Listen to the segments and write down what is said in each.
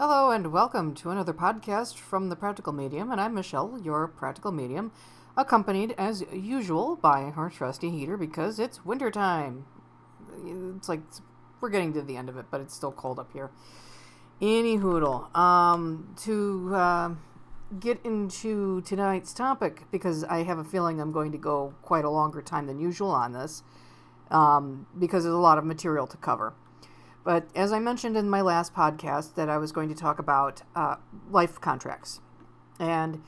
Hello and welcome to another podcast from the Practical Medium, and I'm Michelle, your Practical Medium, accompanied as usual by our trusty heater because it's wintertime. It's like we're getting to the end of it, but it's still cold up here. Any hoodle. Um, to uh, get into tonight's topic, because I have a feeling I'm going to go quite a longer time than usual on this, um, because there's a lot of material to cover. But as I mentioned in my last podcast, that I was going to talk about uh, life contracts. And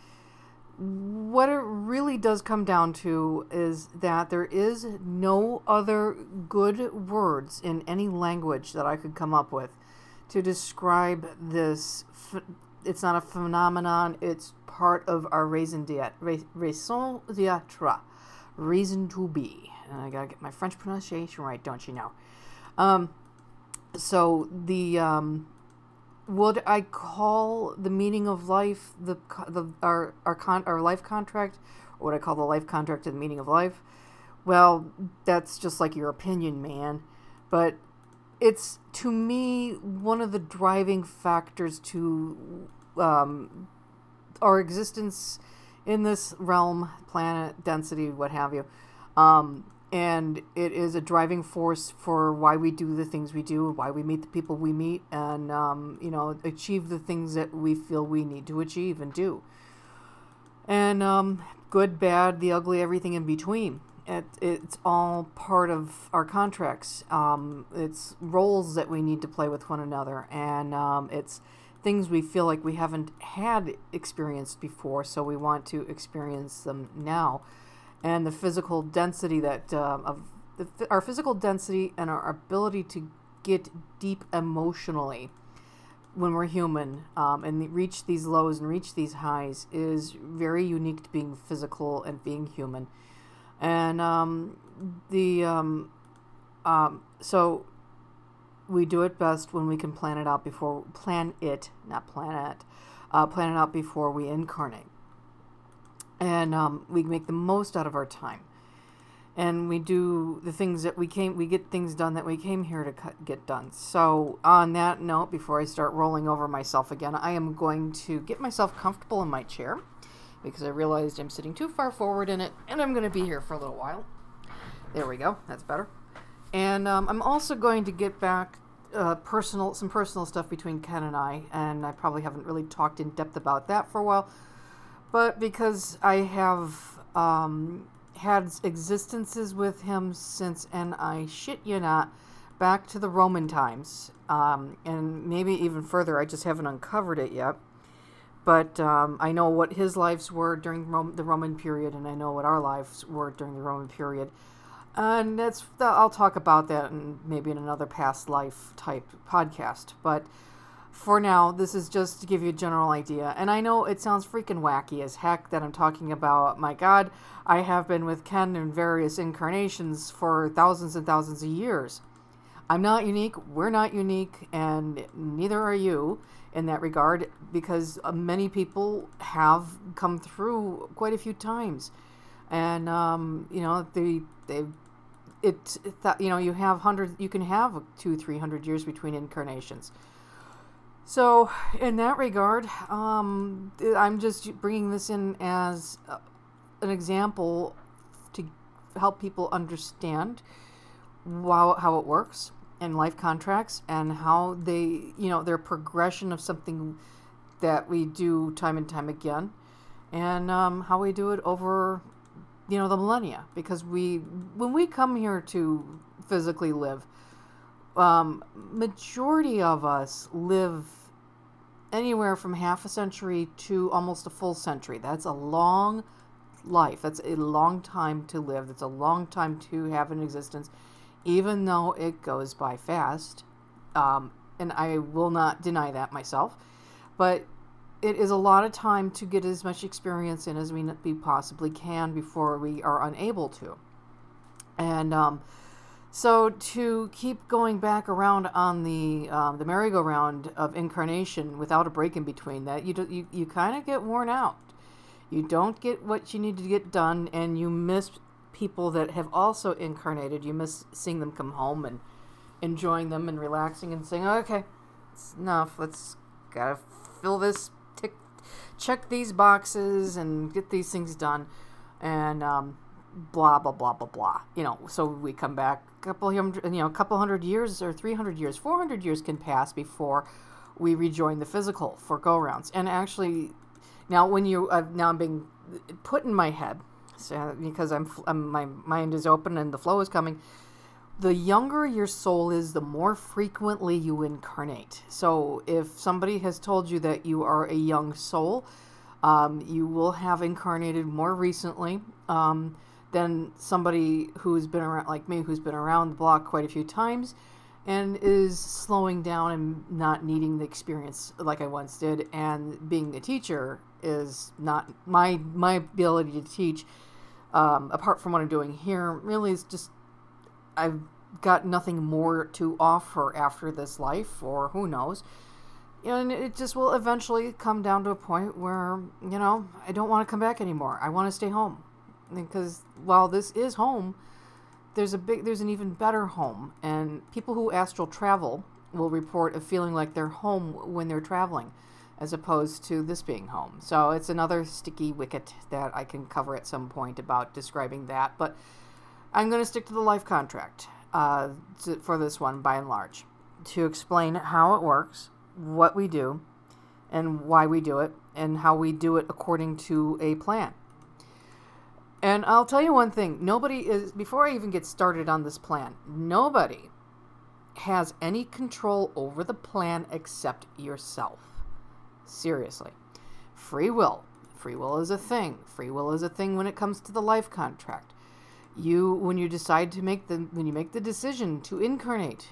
what it really does come down to is that there is no other good words in any language that I could come up with to describe this. It's not a phenomenon, it's part of our raison d'etre, reason to be. And I gotta get my French pronunciation right, don't you know? Um, so the um, would I call the meaning of life the the our our con our life contract, or I call the life contract and the meaning of life? Well, that's just like your opinion, man. But it's to me one of the driving factors to um, our existence in this realm, planet, density, what have you. Um, and it is a driving force for why we do the things we do, why we meet the people we meet, and um, you know achieve the things that we feel we need to achieve and do. And um, good, bad, the ugly, everything in between. It, it's all part of our contracts. Um, it's roles that we need to play with one another, and um, it's things we feel like we haven't had experienced before, so we want to experience them now and the physical density that uh, of the, our physical density and our ability to get deep emotionally when we're human um, and reach these lows and reach these highs is very unique to being physical and being human. And um, the um, um so we do it best when we can plan it out before plan it not plan it uh, plan it out before we incarnate and um, we make the most out of our time. And we do the things that we came we get things done that we came here to cut, get done. So on that note before i start rolling over myself again i am going to get myself comfortable in my chair because i realized i'm sitting too far forward in it and i'm going to be here for a little while. There we go. That's better. And um, i'm also going to get back uh, personal some personal stuff between ken and i and i probably haven't really talked in depth about that for a while but because I have um, had existences with him since, and I shit you not, back to the Roman times, um, and maybe even further. I just haven't uncovered it yet. But um, I know what his lives were during the Roman period, and I know what our lives were during the Roman period. And that's I'll talk about that in maybe in another past life type podcast. But for now, this is just to give you a general idea. And I know it sounds freaking wacky as heck that I'm talking about, my God, I have been with Ken in various incarnations for thousands and thousands of years. I'm not unique, we're not unique, and neither are you in that regard because uh, many people have come through quite a few times. And, um, you know, they, they, it, you know, you have hundreds, you can have two, three hundred years between incarnations so, in that regard, um, I'm just bringing this in as an example to help people understand how, how it works and life contracts and how they, you know, their progression of something that we do time and time again and um, how we do it over, you know, the millennia. Because we, when we come here to physically live, um, majority of us live anywhere from half a century to almost a full century. That's a long life. That's a long time to live. That's a long time to have an existence, even though it goes by fast. Um, and I will not deny that myself. But it is a lot of time to get as much experience in as we, possibly can before we are unable to. And um, so to keep going back around on the um, the merry-go-round of incarnation without a break in between that, you do, you you kind of get worn out. You don't get what you need to get done, and you miss people that have also incarnated. You miss seeing them come home and enjoying them and relaxing and saying, "Okay, it's enough. Let's gotta fill this, tick, check these boxes, and get these things done, and um, blah blah blah blah blah. You know, so we come back a couple hundred, you know, a couple hundred years or three hundred years, four hundred years can pass before we rejoin the physical for go rounds. And actually, now when you uh, now I'm being put in my head so, because I'm, I'm my mind is open and the flow is coming. The younger your soul is, the more frequently you incarnate. So if somebody has told you that you are a young soul, um, you will have incarnated more recently um, than somebody who's been around, like me, who's been around the block quite a few times and is slowing down and not needing the experience like I once did. And being a teacher is not my my ability to teach. Um, apart from what I'm doing here, really is just I've got nothing more to offer after this life, or who knows. And it just will eventually come down to a point where you know I don't want to come back anymore. I want to stay home because while this is home there's a big there's an even better home. And people who astral travel will report a feeling like they're home when they're traveling as opposed to this being home. So it's another sticky wicket that i can cover at some point about describing that. But i'm going to stick to the life contract uh, to, for this one by and large to explain how it works what we do and why we do it and how we do it according to a plan and I'll tell you one thing nobody is, before I even get started on this plan, nobody has any control over the plan except yourself. Seriously. Free will. Free will is a thing. Free will is a thing when it comes to the life contract. You, when you decide to make the, when you make the decision to incarnate,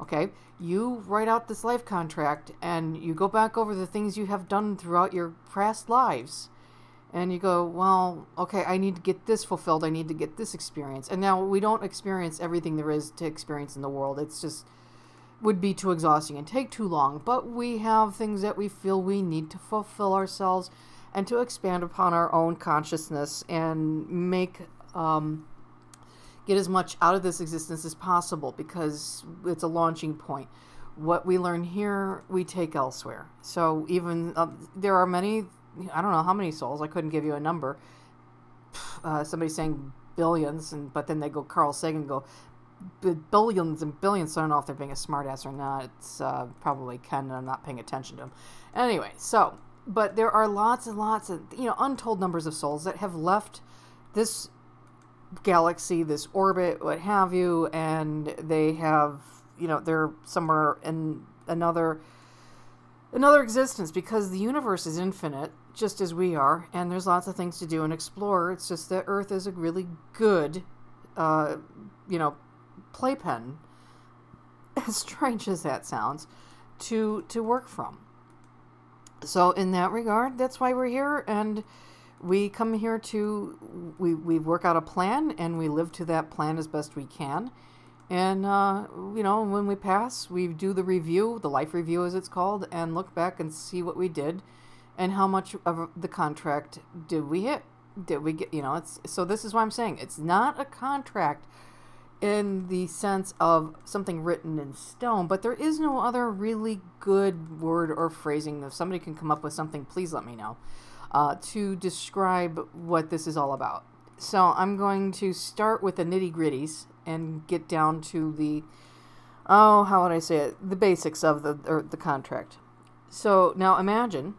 okay, you write out this life contract and you go back over the things you have done throughout your past lives and you go, well, okay, I need to get this fulfilled. I need to get this experience. And now we don't experience everything there is to experience in the world. It's just would be too exhausting and take too long. But we have things that we feel we need to fulfill ourselves and to expand upon our own consciousness and make um, get as much out of this existence as possible because it's a launching point. What we learn here, we take elsewhere. So even uh, there are many I don't know how many souls. I couldn't give you a number. Uh, somebody saying billions, and but then they go Carl Sagan go billions and billions. So I don't know if they're being a smartass or not. It's uh, probably Ken, and I'm not paying attention to him. Anyway, so but there are lots and lots of you know untold numbers of souls that have left this galaxy, this orbit, what have you, and they have you know they're somewhere in another another existence because the universe is infinite just as we are, and there's lots of things to do and explore. It's just that Earth is a really good, uh, you know, playpen, as strange as that sounds, to to work from. So in that regard, that's why we're here, and we come here to we we work out a plan, and we live to that plan as best we can. And uh, you know, when we pass, we do the review, the life review as it's called, and look back and see what we did and how much of the contract did we hit did we get you know it's so this is why i'm saying it's not a contract in the sense of something written in stone but there is no other really good word or phrasing. If somebody can come up with something please let me know uh, to describe what this is all about. So i'm going to start with the nitty gritties and get down to the oh how would i say it? The basics of the or the contract. So now imagine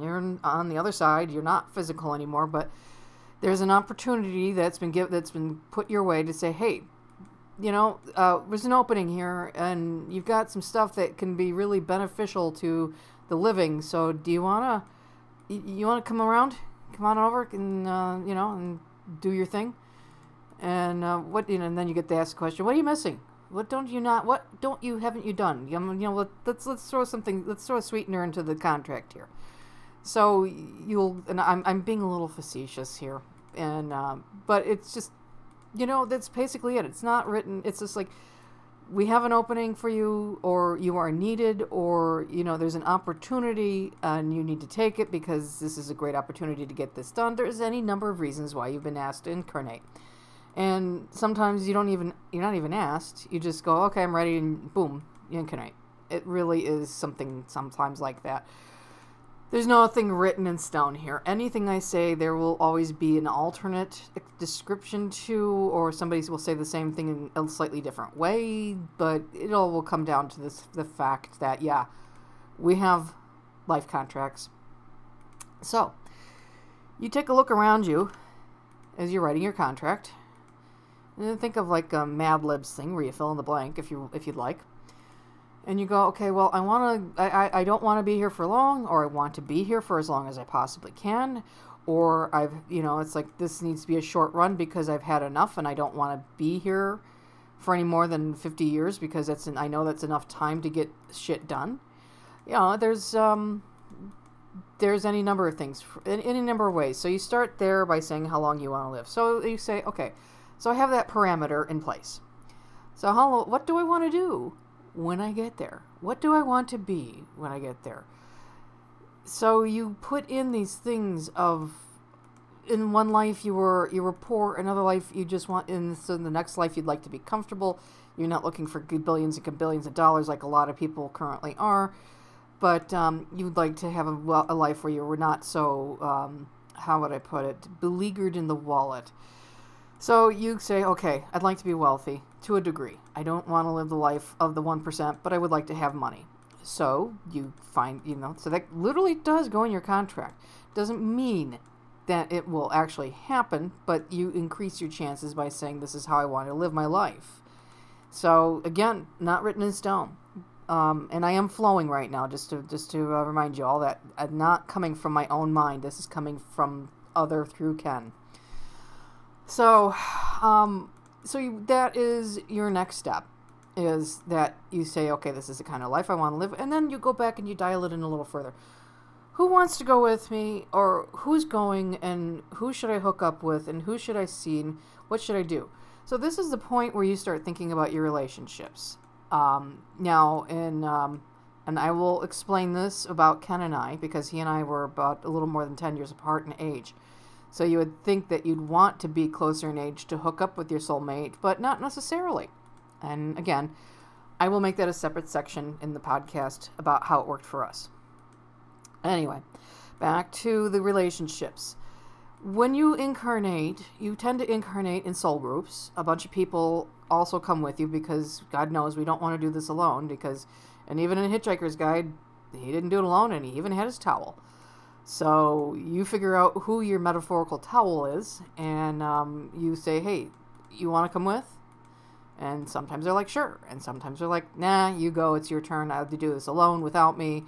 you're on the other side. You're not physical anymore, but there's an opportunity that's been give, that's been put your way to say, hey, you know, uh, there's an opening here, and you've got some stuff that can be really beneficial to the living. So, do you wanna you, wanna come around? Come on over, and uh, you know, and do your thing. And uh, what you know, and then you get to ask the question, what are you missing? What don't you not? What don't you haven't you done? You know, let's let's throw something. Let's throw a sweetener into the contract here. So you'll, and I'm, I'm being a little facetious here, and um, but it's just, you know, that's basically it. It's not written. It's just like we have an opening for you, or you are needed, or you know, there's an opportunity, and you need to take it because this is a great opportunity to get this done. There's any number of reasons why you've been asked to incarnate, and sometimes you don't even you're not even asked. You just go, okay, I'm ready, and boom, you incarnate. It really is something sometimes like that. There's nothing written in stone here. Anything I say, there will always be an alternate description to, or somebody will say the same thing in a slightly different way, but it all will come down to this the fact that, yeah, we have life contracts. So, you take a look around you as you're writing your contract. And then think of like a Mad Libs thing where you fill in the blank if you if you'd like and you go, okay, well, I want to, I, I don't want to be here for long, or I want to be here for as long as I possibly can, or I've, you know, it's like this needs to be a short run because I've had enough and I don't want to be here for any more than 50 years because that's, an, I know that's enough time to get shit done. You know, there's, um, there's any number of things, in any number of ways. So you start there by saying how long you want to live. So you say, okay, so I have that parameter in place. So how, what do I want to do? When I get there? What do I want to be when I get there? So you put in these things of in one life you were you were poor, another life you just want in so in the next life you'd like to be comfortable. You're not looking for billions and billions of dollars like a lot of people currently are, but um, you'd like to have a, a, life where you were not so um, how would I put it beleaguered in the wallet. So you say, okay, I'd like to be wealthy to a degree. I don't want to live the life of the 1%, but I would like to have money. So you find, you know, so that literally does go in your contract. Doesn't mean that it will actually happen, but you increase your chances by saying, this is how I want to live my life. So again, not written in stone. Um, and I am flowing right now, just to just to uh, remind you all that I'm not coming from my own mind. This is coming from other through Ken. So, um, so you, that is your next step is that you say okay this is the kind of life i want to live and then you go back and you dial it in a little further. Who wants to go with me or who's going and who should i hook up with and who should i see and what should i do? So this is the point where you start thinking about your relationships. Um, now in um, and i will explain this about ken and i because he and i were about a little more than 10 years apart in age so you would think that you'd want to be closer in age to hook up with your soulmate, but not necessarily. And again, I will make that a separate section in the podcast about how it worked for us. Anyway, back to the relationships. When you incarnate, you tend to incarnate in soul groups. A bunch of people also come with you because God knows we don't want to do this alone because and even in Hitchhiker's Guide, he didn't do it alone and he even had his towel. So you figure out who your metaphorical towel is, and um, you say, "Hey, you want to come with?" And sometimes they're like, "Sure," and sometimes they're like, "Nah, you go. It's your turn. I have to do this alone without me."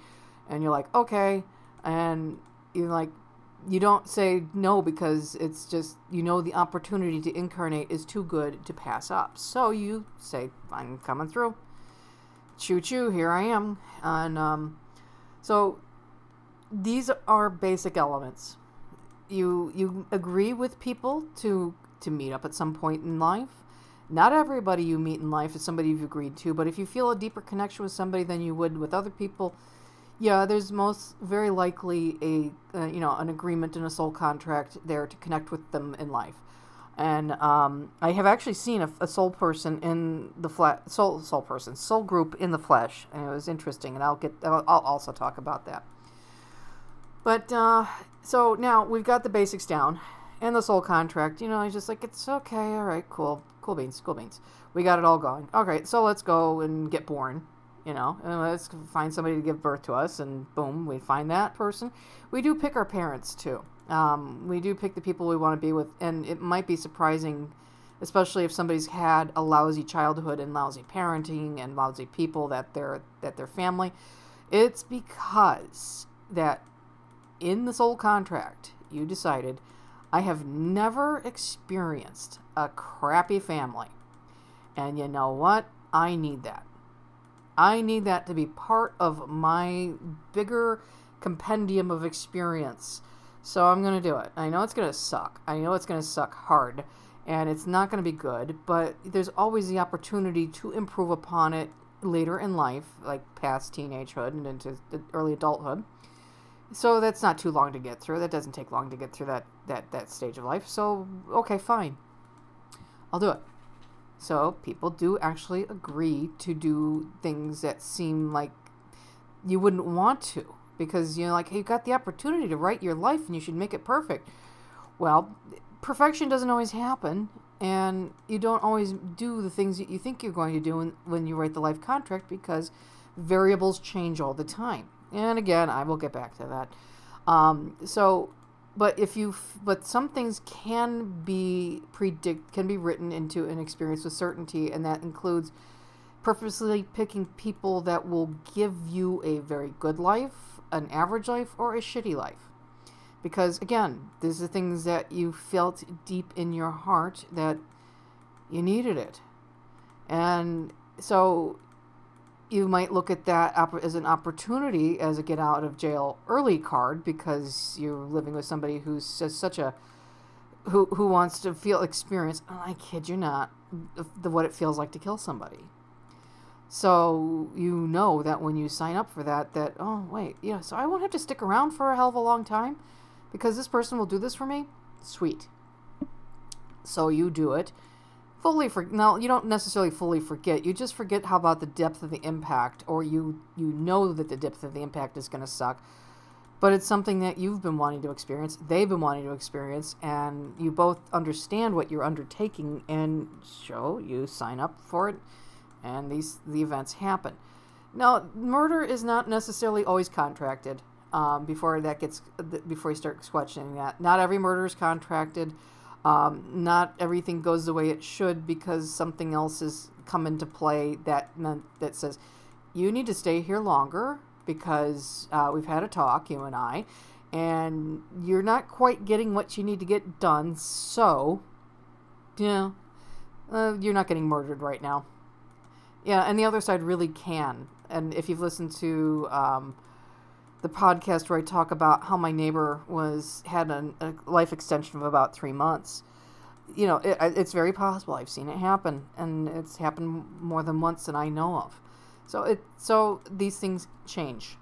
And you're like, "Okay," and you're like, you don't say no because it's just you know the opportunity to incarnate is too good to pass up. So you say, "I'm coming through." Choo choo, here I am, and um, so these are basic elements. You you agree with people to to meet up at some point in life. Not everybody you meet in life is somebody you've agreed to, but if you feel a deeper connection with somebody than you would with other people, yeah, there's most very likely a uh, you know an agreement and a soul contract there to connect with them in life. And um, I have actually seen a, a soul person in the flat soul soul person soul group in the flesh, and it was interesting. And I'll get I'll, I'll also talk about that. But uh, so now we've got the basics down and the soul contract. You know, he's just like, it's okay, all right, cool, cool beans, cool beans. We got it all going. Okay, so let's go and get born. You know, and let's find somebody to give birth to us, and boom, we find that person. We do pick our parents too. Um, we do pick the people we want to be with, and it might be surprising, especially if somebody's had a lousy childhood and lousy parenting and lousy people that they're that their family. It's because that in this soul contract, you decided, I have never experienced a crappy family. And you know what? I need that. I need that to be part of my bigger compendium of experience. So I'm going to do it. I know it's going to suck. I know it's going to suck hard. And it's not going to be good. But there's always the opportunity to improve upon it later in life, like past teenagehood and into early adulthood. So that's not too long to get through. That doesn't take long to get through that, that, that stage of life. So, okay, fine. I'll do it. So people do actually agree to do things that seem like you wouldn't want to because you know like, hey, you got the opportunity to write your life and you should make it perfect. Well, perfection doesn't always happen, and you don't always do the things that you think you're going to do when, when you write the life contract because variables change all the time. And again, I will get back to that. Um, so, but if you, but some things can be predict, can be written into an experience with certainty, and that includes purposely picking people that will give you a very good life, an average life, or a shitty life. Because again, these are things that you felt deep in your heart that you needed it. And so you might look at that as an opportunity as a get out of jail early card because you're living with somebody who's such a who who wants to feel experience. Oh, I kid you not, the what it feels like to kill somebody. So you know that when you sign up for that, that oh wait, yeah, so I won't have to stick around for a hell of a long time because this person will do this for me. Sweet. So you do it fully for now you don't necessarily fully forget. You just forget how about the depth of the impact or you you know that the depth of the impact is going to suck. But it's something that you've been wanting to experience they've been wanting to experience and you both understand what you're undertaking and so you sign up for it and these the events happen. Now murder is not necessarily always contracted um, before that gets before you start questioning that. Not every murder is contracted um, not everything goes the way it should because something else has come into play that that says you need to stay here longer because uh, we've had a talk, you and I, and you're not quite getting what you need to get done. So, yeah, uh, you're not getting murdered right now. Yeah, and the other side really can. And if you've listened to um, the podcast where I talk about how my neighbor was had an, a life extension of about three months. You know, it, it's very possible. I've seen it happen, and it's happened more than once that I know of. So it so these things change.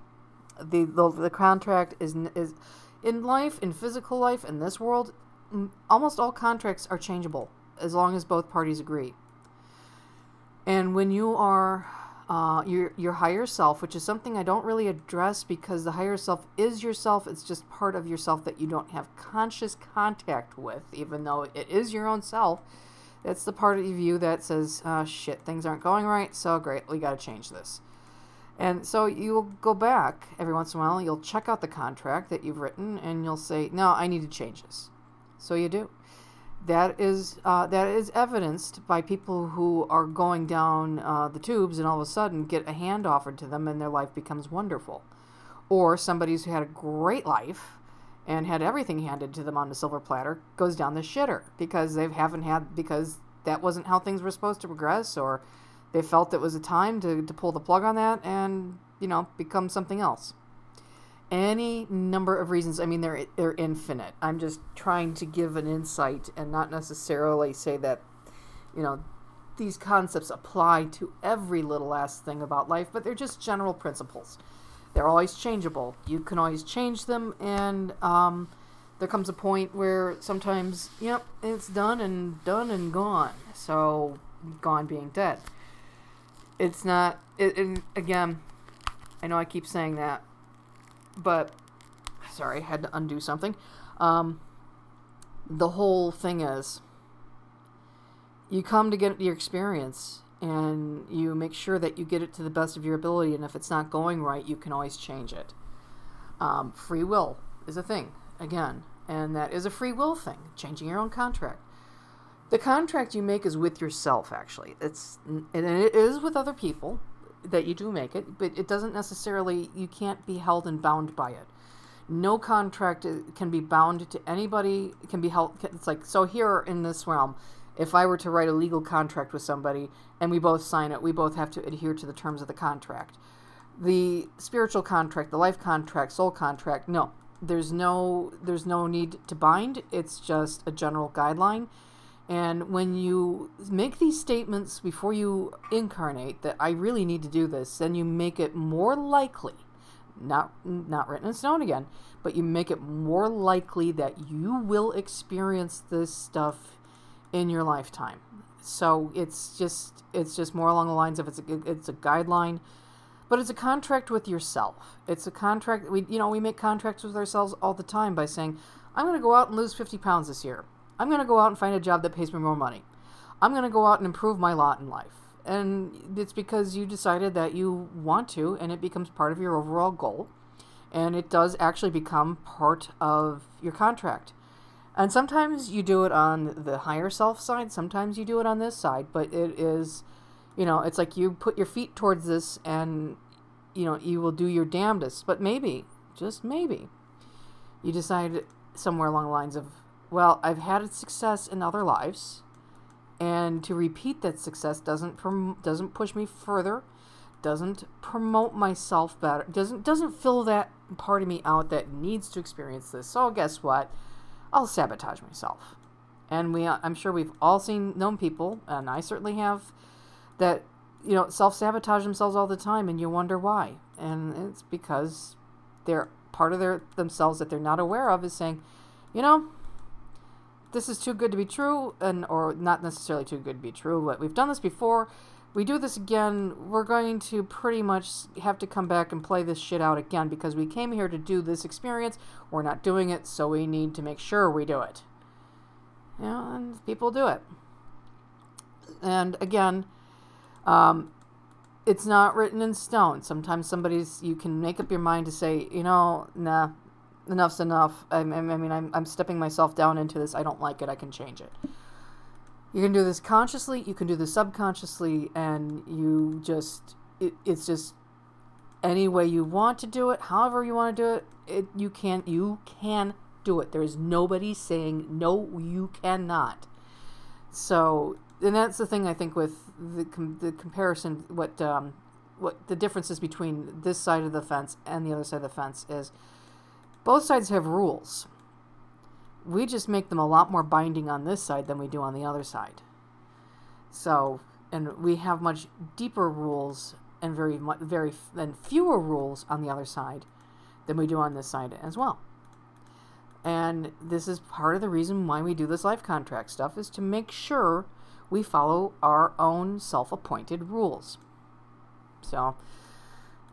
The the, the contract is is in life, in physical life, in this world, almost all contracts are changeable as long as both parties agree. And when you are uh, your your higher self, which is something I don't really address because the higher self is yourself. It's just part of yourself that you don't have conscious contact with, even though it is your own self. It's the part of you that says, oh, "Shit, things aren't going right. So great, we got to change this." And so you'll go back every once in a while. You'll check out the contract that you've written, and you'll say, "No, I need to change this." So you do that is uh, that is evidenced by people who are going down uh, the tubes and all of a sudden get a hand offered to them and their life becomes wonderful, or somebody who's had a great life and had everything handed to them on a silver platter goes down the shitter because they haven't had because that wasn't how things were supposed to progress or they felt it was a time to, to pull the plug on that and you know become something else any number of reasons. I mean, they're they're infinite. I'm just trying to give an insight and not necessarily say that, you know, these concepts apply to every little last thing about life, but they're just general principles. They're always changeable. You can always change them, and um, there comes a point where sometimes, yep, it's done and done and gone. So, gone being dead. It's not. It, it again. I know I keep saying that, but sorry, I had to undo something. Um, the whole thing is you come to get your experience and you make sure that you get it to the best of your ability and if it's not going right you can always change it. Um, free will is a thing again and that is a free will thing changing your own contract. The contract you make is with yourself actually. It's and it is with other people that you do make it, but it doesn't necessarily, you can't be held and bound by it. No contract uh, can be bound to anybody, can be held. It's like, so here in this realm, if I were to write a legal contract with somebody and we both sign it, we both have to adhere to the terms of the contract. The spiritual contract, the life contract, soul contract, no. There's no there's no need to bind. It's just a general guideline and when you make these statements before you incarnate that I really need to do this, then you make it more likely, not not written in stone again, but you make it more likely that you will experience this stuff in your lifetime. So it's just it's just more along the lines of it's a, it's a guideline, but it's a contract with yourself. It's a contract we you know we make contracts with ourselves all the time by saying I'm going to go out and lose 50 pounds this year. I'm going to go out and find a job that pays me more money. I'm going to go out and improve my lot in life. And it's because you decided that you want to, and it becomes part of your overall goal. And it does actually become part of your contract. And sometimes you do it on the higher self side, sometimes you do it on this side, but it is, you know, it's like you put your feet towards this and, you know, you will do your damnedest. But maybe, just maybe, you decide somewhere along the lines of, well, I've had success in other lives, and to repeat that success doesn't prom- doesn't push me further, doesn't promote myself better, doesn't doesn't fill that part of me out that needs to experience this. So guess what? I'll sabotage myself. And we, I'm sure we've all seen, known people, and I certainly have, that, you know, self sabotage themselves all the time, and you wonder why. And it's because they're part of their themselves that they're not aware of is saying, you know, this is too good to be true, and or not necessarily too good to be true, but we've done this before. We do this again, we're going to pretty much have to come back and play this shit out again because we came here to do this experience. We're not doing it, so we need to make sure we do it. And people do it. And again, um, it's not written in stone. Sometimes somebody's you can make up your mind to say, you know, nah, enough's enough. I, I mean, I'm, I'm stepping myself down into this. I don't like it. I can change it. You can do this consciously, you can do this subconsciously, and you just, it, it's just any way you want to do it, however you want to do it, it you can, you can do it. There is nobody saying, no, you cannot. So, and that's the thing I think with the, com- the comparison, what, um, what the differences between this side of the fence and the other side of the fence is both sides have rules. We just make them a lot more binding on this side than we do on the other side. So, and we have much deeper rules and very very and fewer rules on the other side than we do on this side as well. And this is part of the reason why we do this life contract stuff is to make sure we follow our own self-appointed rules. So,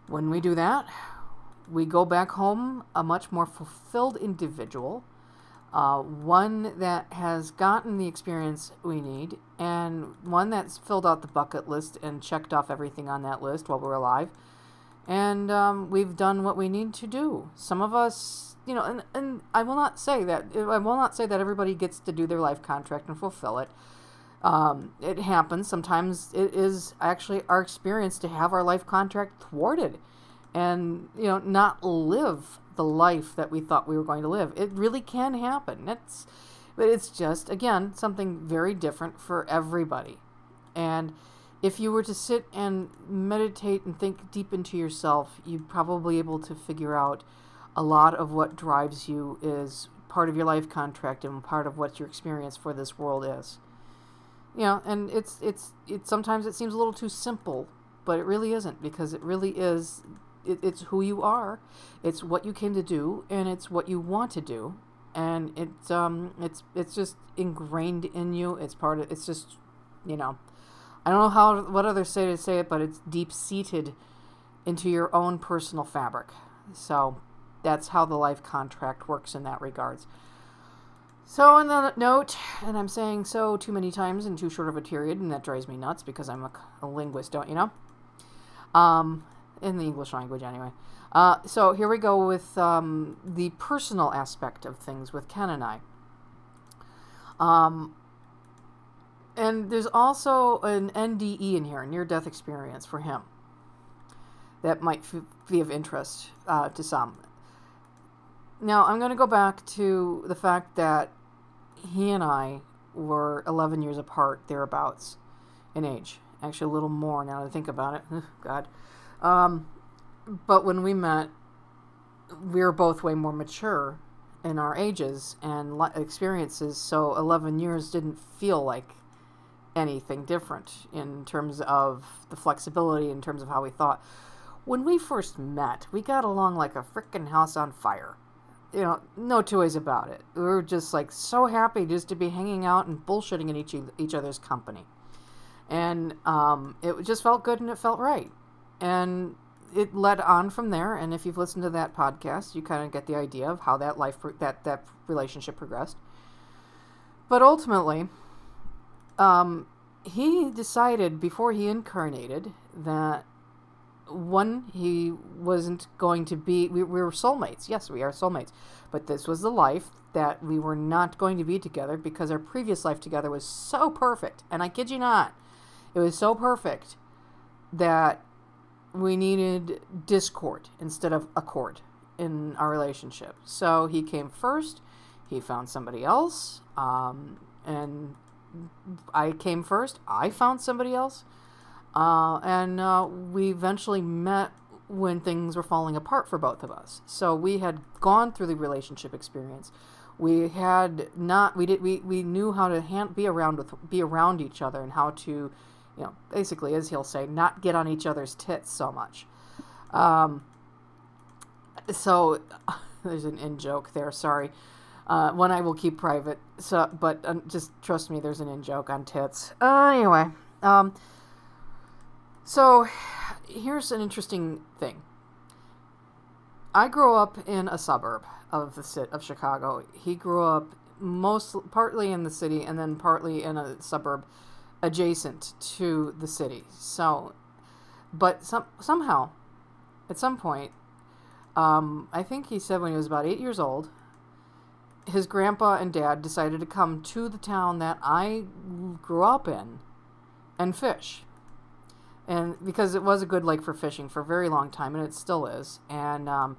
when we do that, we go back home a much more fulfilled individual, uh, one that has gotten the experience we need, and one that's filled out the bucket list and checked off everything on that list while we're alive. And um, we've done what we need to do. Some of us, you know, and, and I will not say that I will not say that everybody gets to do their life contract and fulfill it. Um, it happens. Sometimes it is actually our experience to have our life contract thwarted and you know not live the life that we thought we were going to live. It really can happen. It's but it's just again something very different for everybody. And if you were to sit and meditate and think deep into yourself, you'd probably able to figure out a lot of what drives you is part of your life contract and part of what your experience for this world is. You know, and it's it's it sometimes it seems a little too simple, but it really isn't because it really is it, it's who you are, it's what you came to do, and it's what you want to do, and it's um it's it's just ingrained in you. It's part of it's just you know, I don't know how what other say to say it, but it's deep seated into your own personal fabric. So that's how the life contract works in that regards. So on that note, and I'm saying so too many times in too short of a period, and that drives me nuts because I'm a, a linguist, don't you know? Um, in the English language anyway. Uh, so here we go with um, the personal aspect of things with Ken and I. Um, and there's also an NDE in here, a near death experience for him, that might f- be of interest uh, to some. Now, I'm going to go back to the fact that he and I were 11 years apart, thereabouts, in age. Actually, a little more now that I think about it. God. Um, but when we met, we were both way more mature in our ages and experiences, so 11 years didn't feel like anything different in terms of the flexibility, in terms of how we thought. When we first met, we got along like a freaking house on fire. You know, no two ways about it. We were just like so happy just to be hanging out and bullshitting in each each other's company. and um, it just felt good and it felt right, and it led on from there. And if you've listened to that podcast, you kind of get the idea of how that life that that relationship progressed. But ultimately, um, he decided before he incarnated that one he wasn't going to be we, we were soulmates yes we are soulmates but this was the life that we were not going to be together because our previous life together was so perfect and i kid you not it was so perfect that we needed discord instead of accord in our relationship so he came first he found somebody else um, and i came first i found somebody else uh, and uh, we eventually met when things were falling apart for both of us. So we had gone through the relationship experience. We had not we did we, we knew how to hand, be around with be around each other and how to, you know, basically as he'll say, not get on each other's tits so much. Um, so there's an in joke there. Sorry. Uh, one I will keep private. So, but um, just trust me, there's an in joke on tits. Uh, anyway, um, so, here's an interesting thing. I grew up in a suburb of the city of Chicago. He grew up most partly in the city and then partly in a suburb adjacent to the city. So, but some somehow, at some point, um, I think he said when he was about eight years old, his grandpa and dad decided to come to the town that I grew up in and fish and because it was a good lake for fishing for a very long time, and it still is, and um,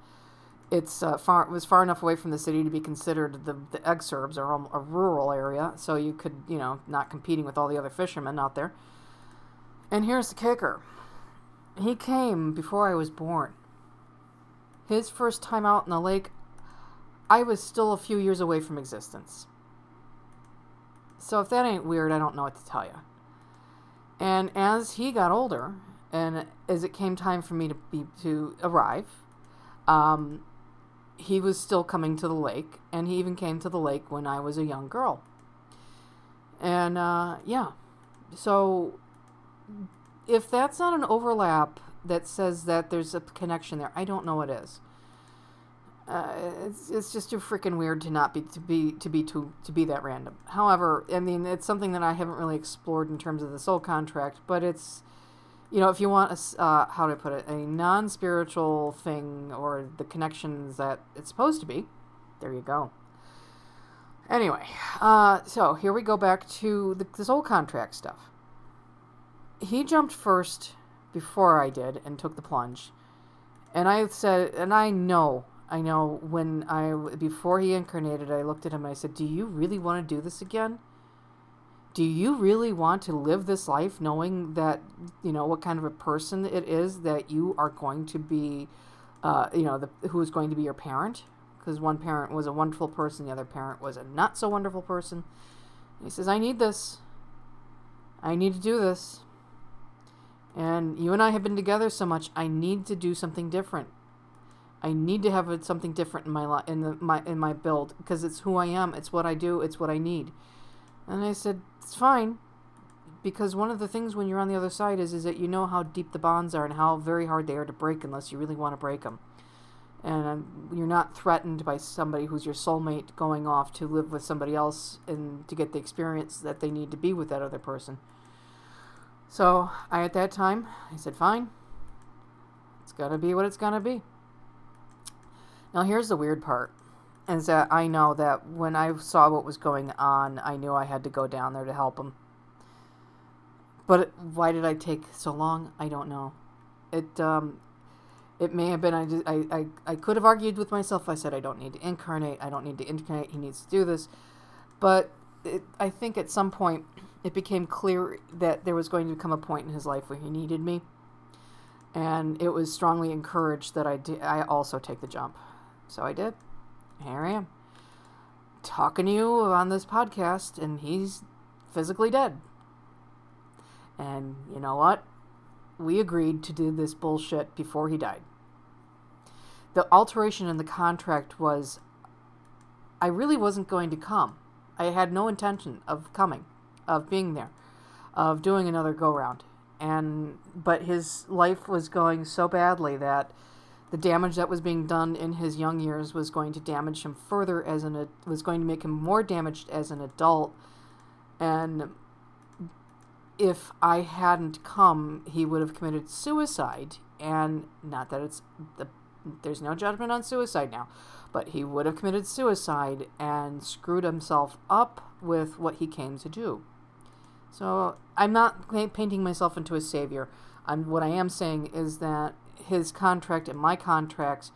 it's uh, far was far enough away from the city to be considered the the exurbs or a rural area, so you could you know not competing with all the other fishermen out there. And here's the kicker: he came before I was born. His first time out in the lake, I was still a few years away from existence. So if that ain't weird, I don't know what to tell you. And as he got older, and as it came time for me to be to arrive, um, he was still coming to the lake, and he even came to the lake when I was a young girl. And uh, yeah, so if that's not an overlap that says that there's a connection there, I don't know what is. Uh, it's, it's just too freaking weird to not be to be to be to to be that random. However, I mean it's something that I haven't really explored in terms of the soul contract, but it's you know if you want a uh, how to put it a non spiritual thing or the connections that it's supposed to be, there you go. Anyway, uh, so here we go back to the, the soul contract stuff. He jumped first before I did and took the plunge, and I said, and I know I know when I before he incarnated, I looked at him and I said, "Do you really want to do this again? Do you really want to live this life knowing that you know what kind of a person it is that you are going to be, uh, you know, the, who is going to be your parent? Because one parent was a wonderful person, the other parent was a not so wonderful person. He says, "I need this. I need to do this." And you and I have been together so much. I need to do something different. I need to have something different in my li- in my in my build because it's who I am. It's what I do. It's what I need. And I said it's fine, because one of the things when you're on the other side is is that you know how deep the bonds are and how very hard they are to break unless you really want to break them. And um, you're not threatened by somebody who's your soulmate going off to live with somebody else and to get the experience that they need to be with that other person. So I at that time I said fine. It's gonna be what it's gonna be. Now, here's the weird part is that I know that when I saw what was going on, I knew I had to go down there to help him. But why did I take so long? I don't know. It um, it may have been I, just, I, I I could have argued with myself. I said I don't need to incarnate. I don't need to incarnate. He needs to do this. But it, I think at some point it became clear that there was going to come a point in his life where he needed me, and it was strongly encouraged that I d- I also take the jump. So I did. Here I am. Talking to you on this podcast, and he's physically dead. And you know what? We agreed to do this bullshit before he died. The alteration in the contract was I really wasn't going to come. I had no intention of coming, of being there. of doing another go round. And but his life was going so badly that the damage that was being done in his young years was going to damage him further as an was going to make him more damaged as an adult. And if I hadn't come he would have committed suicide. And not that it's the there's no judgment on suicide now but he would have committed suicide and screwed himself up with what he came to do. So I'm not painting myself into a savior. I'm, what I am saying is that his contract and my contracts,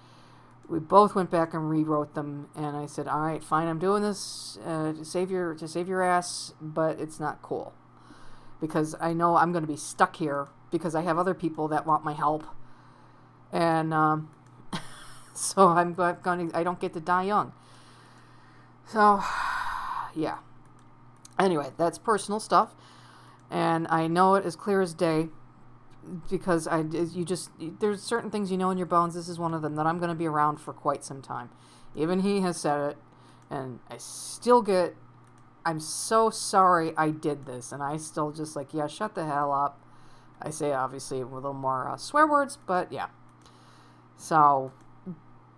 we both went back and rewrote them. And I said, "All right, fine, I'm doing this uh, to save your to save your ass, but it's not cool because I know I'm going to be stuck here because I have other people that want my help, and um, so I'm going. To, I don't get to die young. So, yeah. Anyway, that's personal stuff, and I know it as clear as day because I you just there's certain things you know in your bones. This is one of them that I'm going to be around for quite some time. Even he has said it, and I still get. I'm so sorry I did this, and I still just like yeah, shut the hell up. I say obviously with a little more uh, swear words, but yeah. So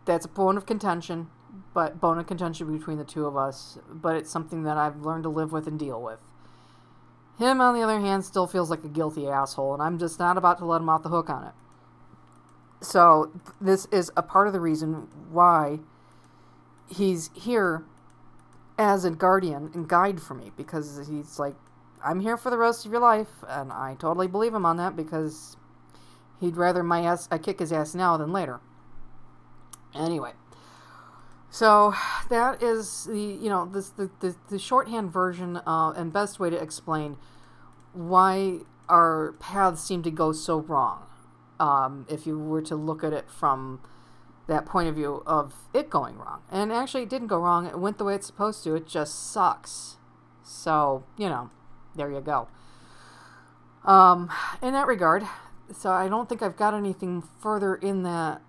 that's a bone of contention, but bone of contention between the two of us. But it's something that I've learned to live with and deal with. Him, on the other hand, still feels like a guilty asshole, and I'm just not about to let him off the hook on it. So, this is a part of the reason why he's here as a guardian and guide for me, because he's like, I'm here for the rest of your life, and I totally believe him on that because he'd rather my ass I kick his ass now than later. Anyway, so that is the you know this the, the, the shorthand version uh, and best way to explain why our paths seem to go so wrong. Um, if you were to look at it from that point of view of it going wrong, and actually it didn't go wrong. It went the way it's supposed to. It just sucks. So you know, there you go. Um, in that regard, so I don't think I've got anything further in that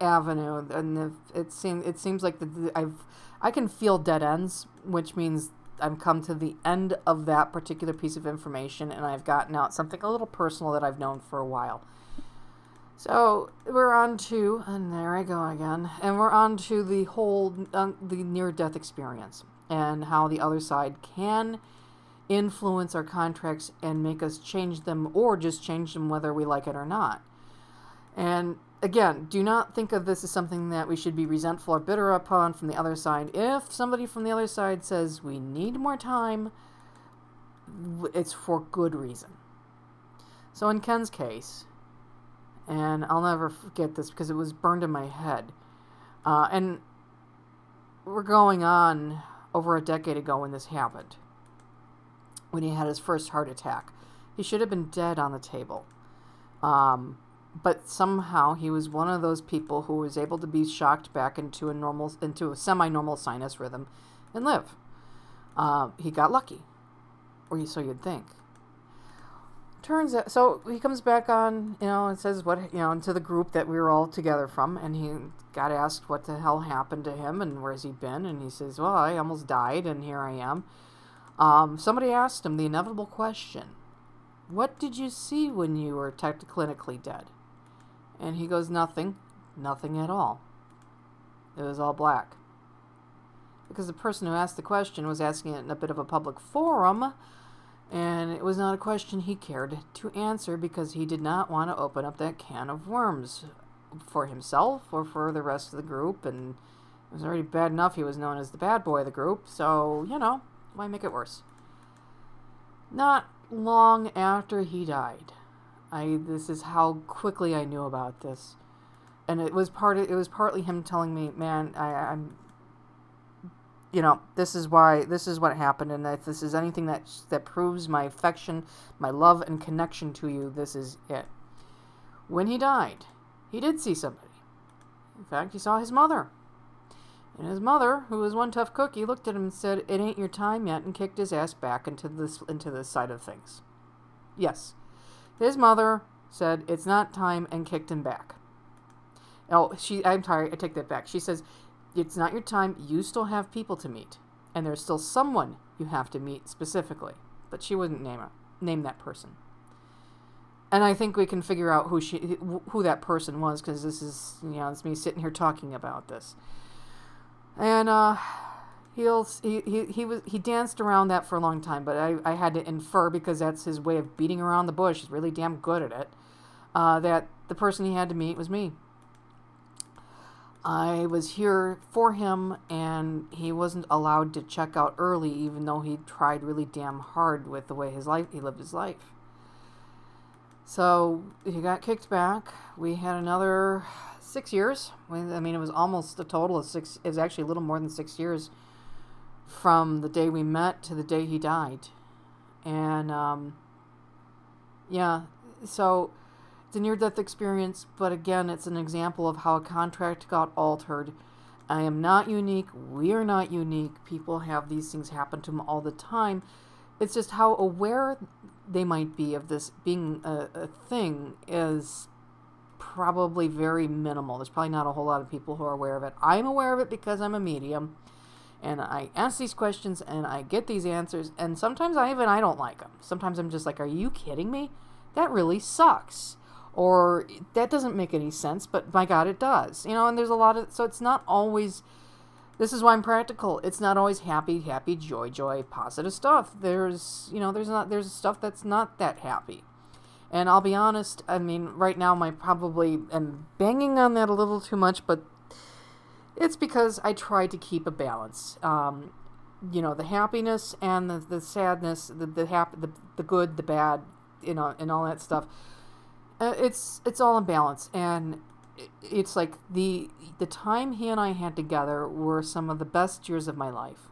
avenue, and it seems it seems like the, I've I can feel dead ends, which means I've come to the end of that particular piece of information, and I've gotten out something a little personal that I've known for a while. So we're on to, and there I go again, and we're on to the whole uh, the near death experience and how the other side can influence our contracts and make us change them or just change them whether we like it or not. And again, do not think of this as something that we should be resentful or bitter upon from the other side. If somebody from the other side says we need more time, it's for good reason. So in Ken's case, and I'll never forget this because it was burned in my head, uh, and we're going on over a decade ago when this happened, when he had his first heart attack. He should have been dead on the table. Um, but somehow he was one of those people who was able to be shocked back into a normal into a semi-normal sinus rhythm and live. Uh, he got lucky or so you'd think. Turns out so he comes back on you know and says what you know into the group that we were all together from and he got asked what the hell happened to him and where's he been and he says well i almost died and here i am. Um, somebody asked him the inevitable question what did you see when you were clinically dead and he goes, Nothing. Nothing at all. It was all black. Because the person who asked the question was asking it in a bit of a public forum, and it was not a question he cared to answer because he did not want to open up that can of worms for himself or for the rest of the group. And it was already bad enough he was known as the bad boy of the group, so, you know, why make it worse? Not long after he died, I this is how quickly I knew about this, and it was part of, it was partly him telling me, man, I, I'm, you know, this is why this is what happened, and if this is anything that that proves my affection, my love and connection to you, this is it. When he died, he did see somebody. In fact, he saw his mother. And his mother, who was one tough cookie, looked at him and said, "It ain't your time yet," and kicked his ass back into this into this side of things. Yes, his mother said, It's not time, and kicked him back. Oh, she, I'm sorry, I take that back. She says, It's not your time. You still have people to meet. And there's still someone you have to meet specifically. but she wouldn't name it, name that person. And I think we can figure out who she who that person was because this is you know it's me sitting here talking about this. And uh, he'll he, he he was he danced around that for a long time, but I, I had to infer because that's his way of beating around the bush. He's really damn good at it. Uh, that the person he had to meet was me. I was here for him, and he wasn't allowed to check out early, even though he tried really damn hard with the way his life he lived his life. So he got kicked back. We had another six years. I mean, it was almost a total of six. It was actually a little more than six years from the day we met to the day he died, and um, yeah, so it's a near death experience, but again, it's an example of how a contract got altered. I am not unique. We are not unique. People have these things happen to them all the time. It's just how aware they might be of this being a, a thing is probably very minimal. There's probably not a whole lot of people who are aware of it. I'm aware of it because I'm a medium and I ask these questions and I get these answers and sometimes I even I don't like them. Sometimes I'm just like, "Are you kidding me? That really sucks." or that doesn't make any sense, but my God, it does. You know, and there's a lot of, so it's not always, this is why I'm practical. It's not always happy, happy, joy, joy, positive stuff. There's, you know, there's not, there's stuff that's not that happy. And I'll be honest, I mean, right now, my probably am banging on that a little too much, but it's because I try to keep a balance. Um, you know, the happiness and the, the sadness, the, the, hap- the, the good, the bad, you know, and all that stuff uh, it's it's all in balance, and it's like the the time he and I had together were some of the best years of my life.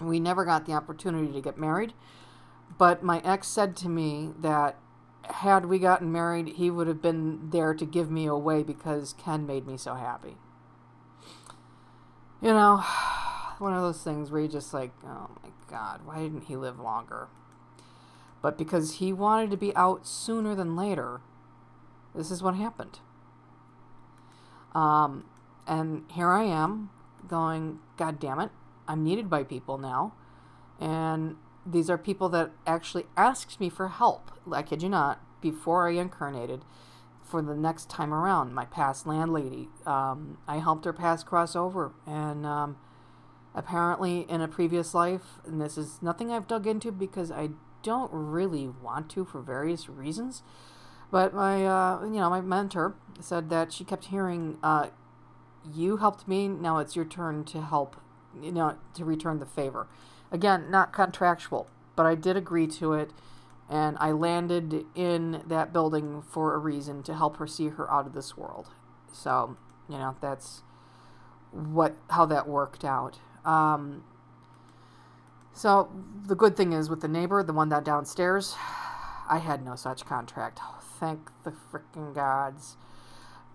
We never got the opportunity to get married, but my ex said to me that had we gotten married, he would have been there to give me away because Ken made me so happy. You know, one of those things where you just like, oh my God, why didn't he live longer? But because he wanted to be out sooner than later, this is what happened. Um, and here I am going, God damn it, I'm needed by people now. And these are people that actually asked me for help, I kid you not, before I incarnated for the next time around. My past landlady, um, I helped her pass crossover. And um, apparently, in a previous life, and this is nothing I've dug into because I don't really want to for various reasons. But my, uh, you know, my mentor said that she kept hearing, uh, "You helped me. Now it's your turn to help. You know, to return the favor." Again, not contractual, but I did agree to it, and I landed in that building for a reason to help her see her out of this world. So, you know, that's what how that worked out. Um, so the good thing is with the neighbor, the one that downstairs, I had no such contract. Oh, thank the freaking gods.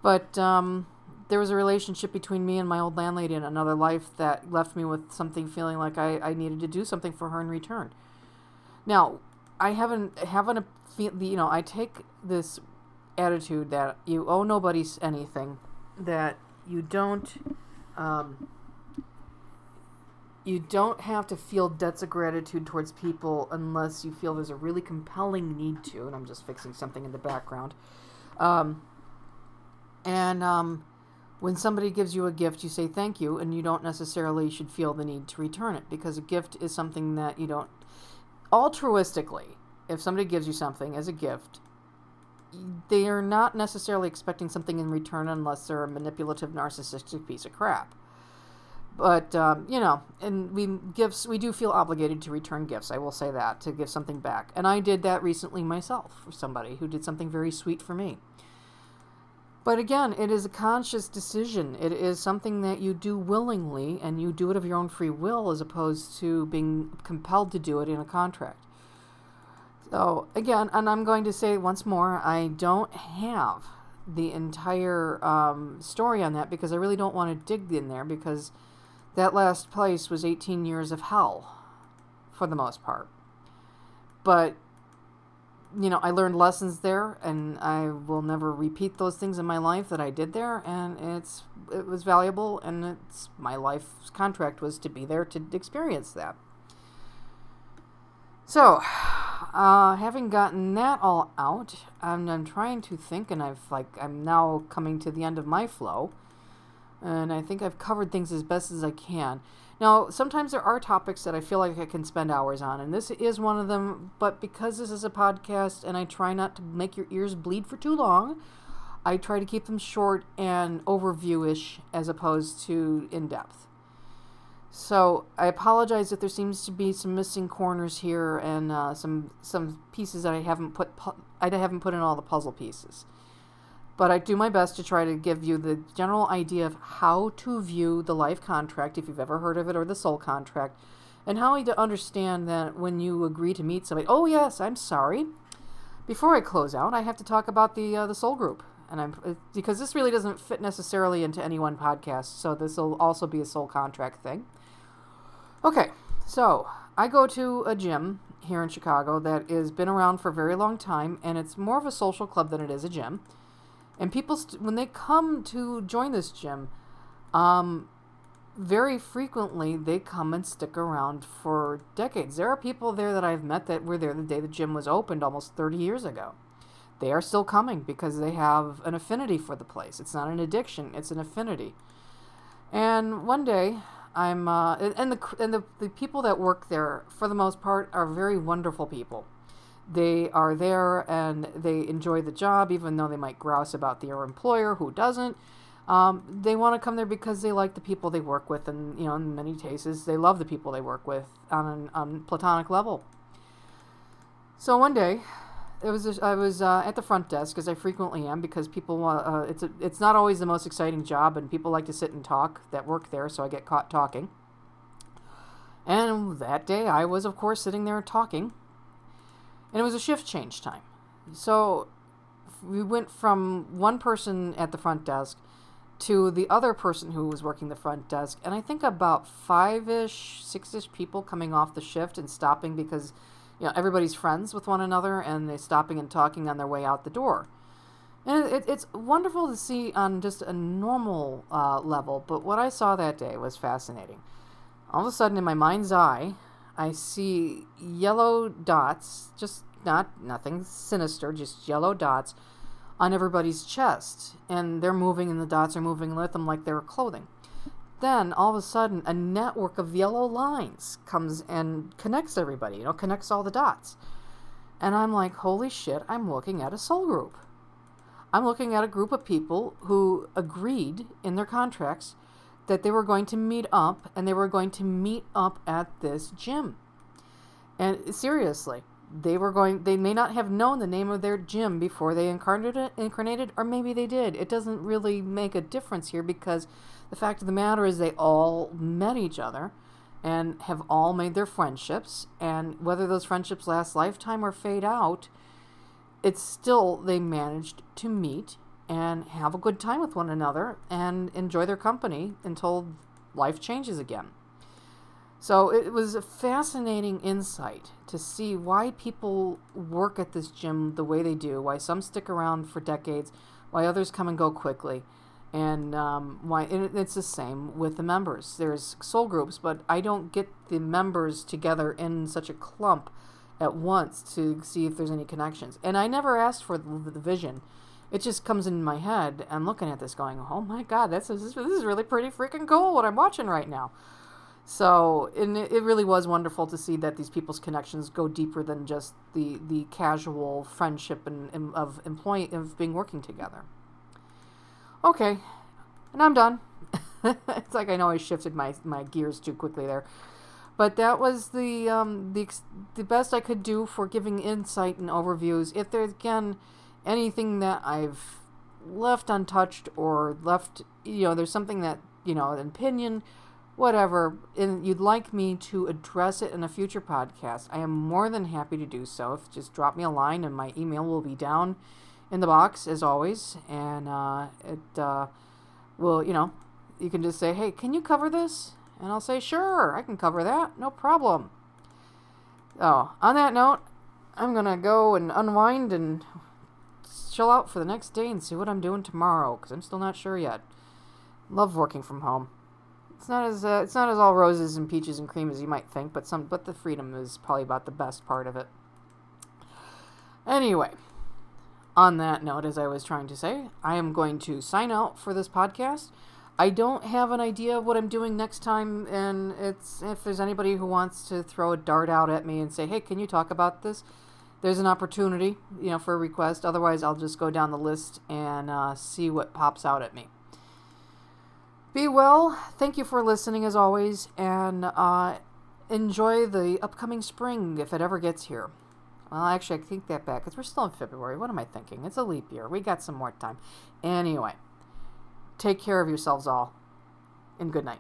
But um, there was a relationship between me and my old landlady in another life that left me with something feeling like I, I needed to do something for her in return. Now, I haven't haven't a you know I take this attitude that you owe nobody anything, that you don't. Um, you don't have to feel debts of gratitude towards people unless you feel there's a really compelling need to. And I'm just fixing something in the background. Um, and um, when somebody gives you a gift, you say thank you, and you don't necessarily should feel the need to return it because a gift is something that you don't. Altruistically, if somebody gives you something as a gift, they are not necessarily expecting something in return unless they're a manipulative, narcissistic piece of crap. But um, you know and we gifts we do feel obligated to return gifts i will say that to give something back. And i did that recently myself for somebody who did something very sweet for me but again it is a conscious decision it is something that you do willingly and you do it of your own free will as opposed to being compelled to do it in a contract so again and i'm going to say once more i don't have the entire um, story on that because i really don't want to dig in there because that last place was 18 years of hell, for the most part. But, you know, I learned lessons there, and I will never repeat those things in my life that I did there, and it's it was valuable, and it's my life's contract was to be there to experience that. So, uh, having gotten that all out, I'm, I'm trying to think, and I've like I'm now coming to the end of my flow, and I think I've covered things as best as I can. Now, sometimes there are topics that I feel like I can spend hours on, and this is one of them. But because this is a podcast, and I try not to make your ears bleed for too long, I try to keep them short and overview-ish as opposed to in depth. So I apologize if there seems to be some missing corners here and uh, some some pieces that I haven't put pu- I haven't put in all the puzzle pieces. But I do my best to try to give you the general idea of how to view the life contract, if you've ever heard of it, or the soul contract, and how to understand that when you agree to meet somebody. Oh yes, I'm sorry. Before I close out, I have to talk about the uh, the soul group, and I'm because this really doesn't fit necessarily into any one podcast. So this will also be a soul contract thing. Okay, so I go to a gym here in Chicago that has been around for a very long time, and it's more of a social club than it is a gym. And people, st- when they come to join this gym, um, very frequently they come and stick around for decades. There are people there that I've met that were there the day the gym was opened almost 30 years ago. They are still coming because they have an affinity for the place. It's not an addiction, it's an affinity. And one day, I'm uh, and the and the, the people that work there for the most part are very wonderful people. They are there and they enjoy the job, even though they might grouse about their employer who doesn't. Um, they want to come there because they like the people they work with, and you know, in many cases, they love the people they work with on on platonic level. So one day, it was a, I was uh, at the front desk as I frequently am because people uh, it's a, it's not always the most exciting job and people like to sit and talk that work there so I get caught talking. And that day I was of course sitting there talking. And it was a shift change time. So we went from one person at the front desk to the other person who was working the front desk and I think about 5ish, 6ish people coming off the shift and stopping because you know, everybody's friends with one another and they're stopping and talking on their way out the door. And it, it's wonderful to see on just a normal uh, level, but what I saw that day was fascinating. All of a sudden, in my mind's eye, I see yellow dots, just not nothing sinister, just yellow dots on everybody's chest, and they're moving, and the dots are moving with them like they were clothing then all of a sudden a network of yellow lines comes and connects everybody, you know, connects all the dots. And I'm like, holy shit, I'm looking at a soul group. I'm looking at a group of people who agreed in their contracts that they were going to meet up and they were going to meet up at this gym. And seriously, they were going they may not have known the name of their gym before they incarnated incarnated or maybe they did. It doesn't really make a difference here because the fact of the matter is, they all met each other and have all made their friendships. And whether those friendships last lifetime or fade out, it's still they managed to meet and have a good time with one another and enjoy their company until life changes again. So it was a fascinating insight to see why people work at this gym the way they do, why some stick around for decades, why others come and go quickly and um, why and it's the same with the members. There's soul groups, but I don't get the members together in such a clump at once to see if there's any connections. And I never asked for the, the vision. It just comes in my head. I'm looking at this, going, "Oh my God, this is, this is really pretty freaking cool what I'm watching right now." So, and it, really was wonderful to see that these people's connections go deeper than just the the casual friendship and, and of employee of being working together. Okay, and I'm done. it's like I know I shifted my, my gears too quickly there. But that was the um, the the best I could do for giving insight and overviews. If there's again anything that I've left untouched or left, you know, there's something that you know, an opinion, whatever, and you'd like me to address it in a future podcast, I am more than happy to do so. If just drop me a line, and my email will be down in the box as always, and uh, it uh, will, you know, you can just say, hey, can you cover this? And I'll say, sure, I can cover that, no problem. Oh, on that note, I'm gonna go and unwind and chill out for the next day and see what I'm doing tomorrow, because I'm still not sure yet. Love working from home. it's not as uh, it's not as all roses and peaches and cream as you might think, but some but the freedom is probably about the best part of it. Anyway, on that note, as I was trying to say, I am going to sign out for this podcast. I don't have an idea of what I'm doing next time, and it's if there's anybody who wants to throw a dart out at me and say, "Hey, can you talk about this?" There's an opportunity, you know, for a request. Otherwise, I'll just go down the list and uh, see what pops out at me. Be well. Thank you for listening as always, and uh, enjoy the upcoming spring if it ever gets here. Well, actually, I take that back because we're still in February. What am I thinking? It's a leap year. We got some more time. Anyway, take care of yourselves all, and good night.